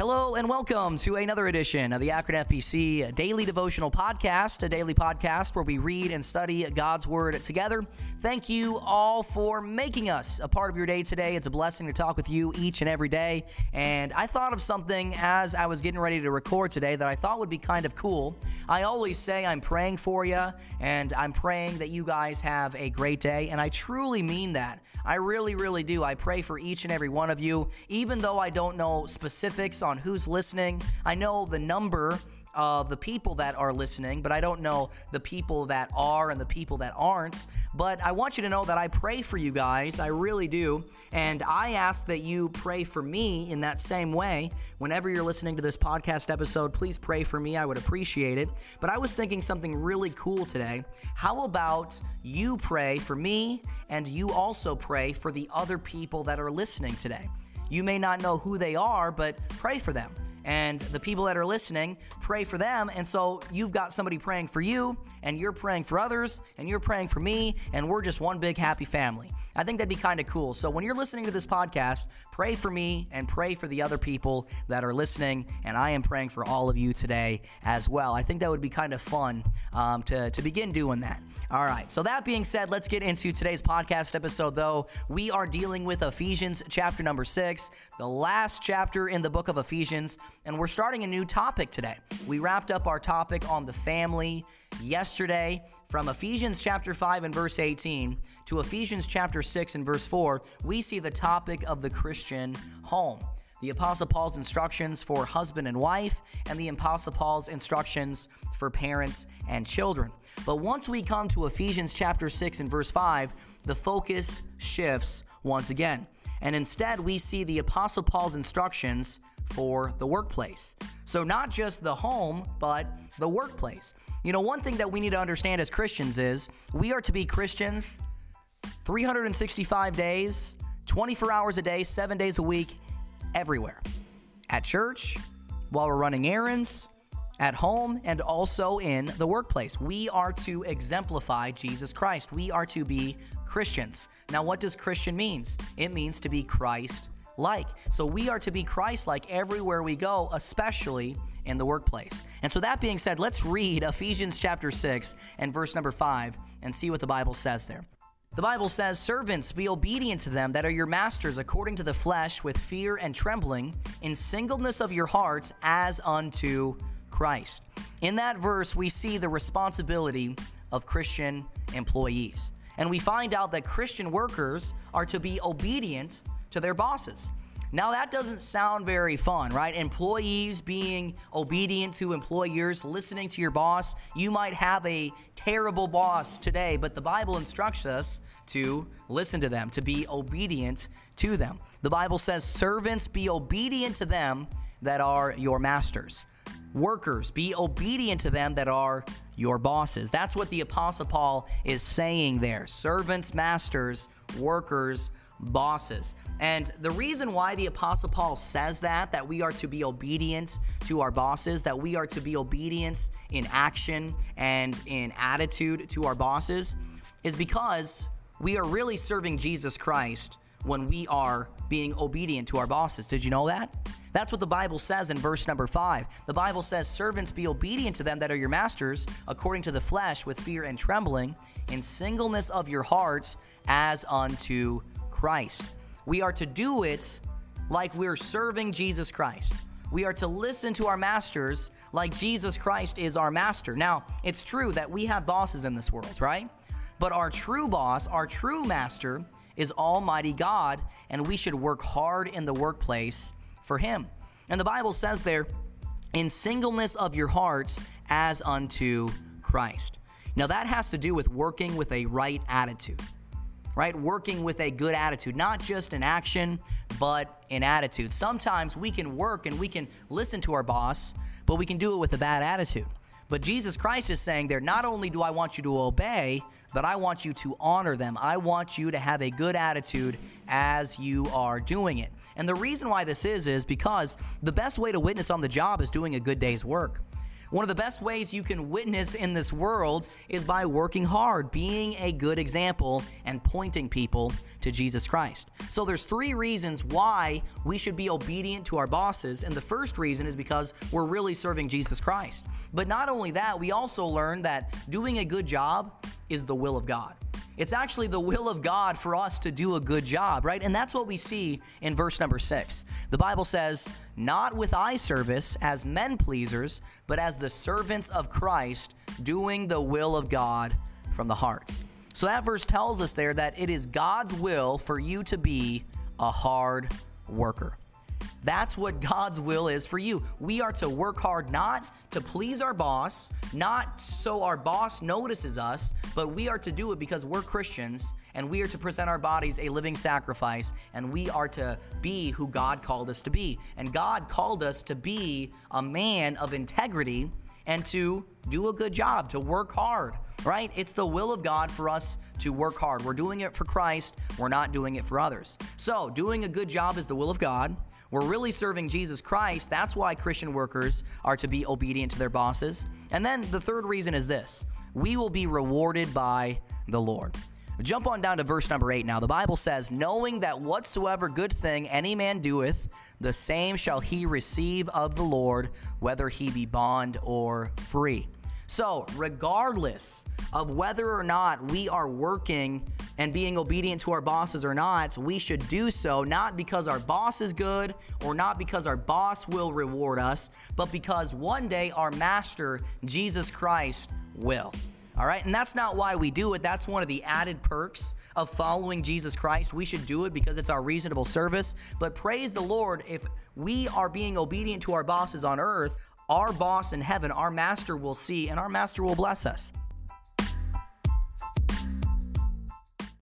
Hello and welcome to another edition of the Akron FBC Daily Devotional Podcast, a daily podcast where we read and study God's Word together. Thank you all for making us a part of your day today. It's a blessing to talk with you each and every day. And I thought of something as I was getting ready to record today that I thought would be kind of cool. I always say I'm praying for you and I'm praying that you guys have a great day. And I truly mean that. I really, really do. I pray for each and every one of you, even though I don't know specifics on who's listening. I know the number of the people that are listening, but I don't know the people that are and the people that aren't. But I want you to know that I pray for you guys. I really do. And I ask that you pray for me in that same way. Whenever you're listening to this podcast episode, please pray for me. I would appreciate it. But I was thinking something really cool today. How about you pray for me and you also pray for the other people that are listening today? You may not know who they are, but pray for them. And the people that are listening, pray for them. And so you've got somebody praying for you, and you're praying for others, and you're praying for me, and we're just one big happy family. I think that'd be kind of cool. So when you're listening to this podcast, pray for me and pray for the other people that are listening. And I am praying for all of you today as well. I think that would be kind of fun um, to, to begin doing that. All right. So that being said, let's get into today's podcast episode, though. We are dealing with Ephesians chapter number six, the last chapter in the book of Ephesians. And we're starting a new topic today. We wrapped up our topic on the family yesterday from Ephesians chapter 5 and verse 18 to Ephesians chapter 6 and verse 4, we see the topic of the Christian home. The Apostle Paul's instructions for husband and wife, and the Apostle Paul's instructions for parents and children. But once we come to Ephesians chapter 6 and verse 5, the focus shifts once again. And instead, we see the Apostle Paul's instructions for the workplace. So, not just the home, but the workplace. You know, one thing that we need to understand as Christians is we are to be Christians 365 days, 24 hours a day, seven days a week, everywhere. At church, while we're running errands, at home, and also in the workplace. We are to exemplify Jesus Christ. We are to be Christians. Now, what does Christian means? It means to be Christ like. So we are to be Christ like everywhere we go, especially in the workplace. And so that being said, let's read Ephesians chapter 6 and verse number 5 and see what the Bible says there. The Bible says, Servants, be obedient to them that are your masters according to the flesh, with fear and trembling, in singleness of your hearts, as unto Christ. In that verse, we see the responsibility of Christian employees. And we find out that Christian workers are to be obedient to their bosses. Now, that doesn't sound very fun, right? Employees being obedient to employers, listening to your boss. You might have a terrible boss today, but the Bible instructs us to listen to them, to be obedient to them. The Bible says, Servants, be obedient to them that are your masters. Workers, be obedient to them that are your bosses. That's what the Apostle Paul is saying there. Servants, masters, workers, bosses. And the reason why the Apostle Paul says that, that we are to be obedient to our bosses, that we are to be obedient in action and in attitude to our bosses, is because we are really serving Jesus Christ when we are being obedient to our bosses. Did you know that? That's what the Bible says in verse number five. The Bible says, Servants, be obedient to them that are your masters, according to the flesh, with fear and trembling, in singleness of your hearts, as unto Christ. We are to do it like we're serving Jesus Christ. We are to listen to our masters like Jesus Christ is our master. Now, it's true that we have bosses in this world, right? But our true boss, our true master, is Almighty God, and we should work hard in the workplace for Him. And the Bible says there, in singleness of your hearts as unto Christ. Now, that has to do with working with a right attitude right? Working with a good attitude, not just in action, but in attitude. Sometimes we can work and we can listen to our boss, but we can do it with a bad attitude. But Jesus Christ is saying there, not only do I want you to obey, but I want you to honor them. I want you to have a good attitude as you are doing it. And the reason why this is, is because the best way to witness on the job is doing a good day's work One of the best ways you can witness in this world is by working hard, being a good example, and pointing people to Jesus Christ. So there's three reasons why we should be obedient to our bosses, and the first reason is because we're really serving Jesus Christ. But not only that, we also learn that doing a good job is the will of God. It's actually the will of God for us to do a good job, right? And that's what we see in verse number six. The Bible says, Not with eye service as men pleasers, but as the servants of Christ, doing the will of God from the heart. So that verse tells us there that it is God's will for you to be a hard worker. That's what God's will is for you. We are to work hard not to please our boss, not so our boss notices us, but we are to do it because we're Christians and we are to present our bodies a living sacrifice and we are to be who God called us to be. And God called us to be a man of integrity and to do a good job, to work hard, right? It's the will of God for us to work hard. We're doing it for Christ, we're not doing it for others. So, doing a good job is the will of God. We're really serving Jesus Christ. That's why Christian workers are to be obedient to their bosses. And then the third reason is this we will be rewarded by the Lord. Jump on down to verse number eight now. The Bible says, Knowing that whatsoever good thing any man doeth, the same shall he receive of the Lord, whether he be bond or free. So, regardless of whether or not we are working and being obedient to our bosses or not, we should do so not because our boss is good or not because our boss will reward us, but because one day our master, Jesus Christ, will. All right, and that's not why we do it. That's one of the added perks of following Jesus Christ. We should do it because it's our reasonable service. But praise the Lord, if we are being obedient to our bosses on earth, our boss in heaven, our master will see, and our master will bless us.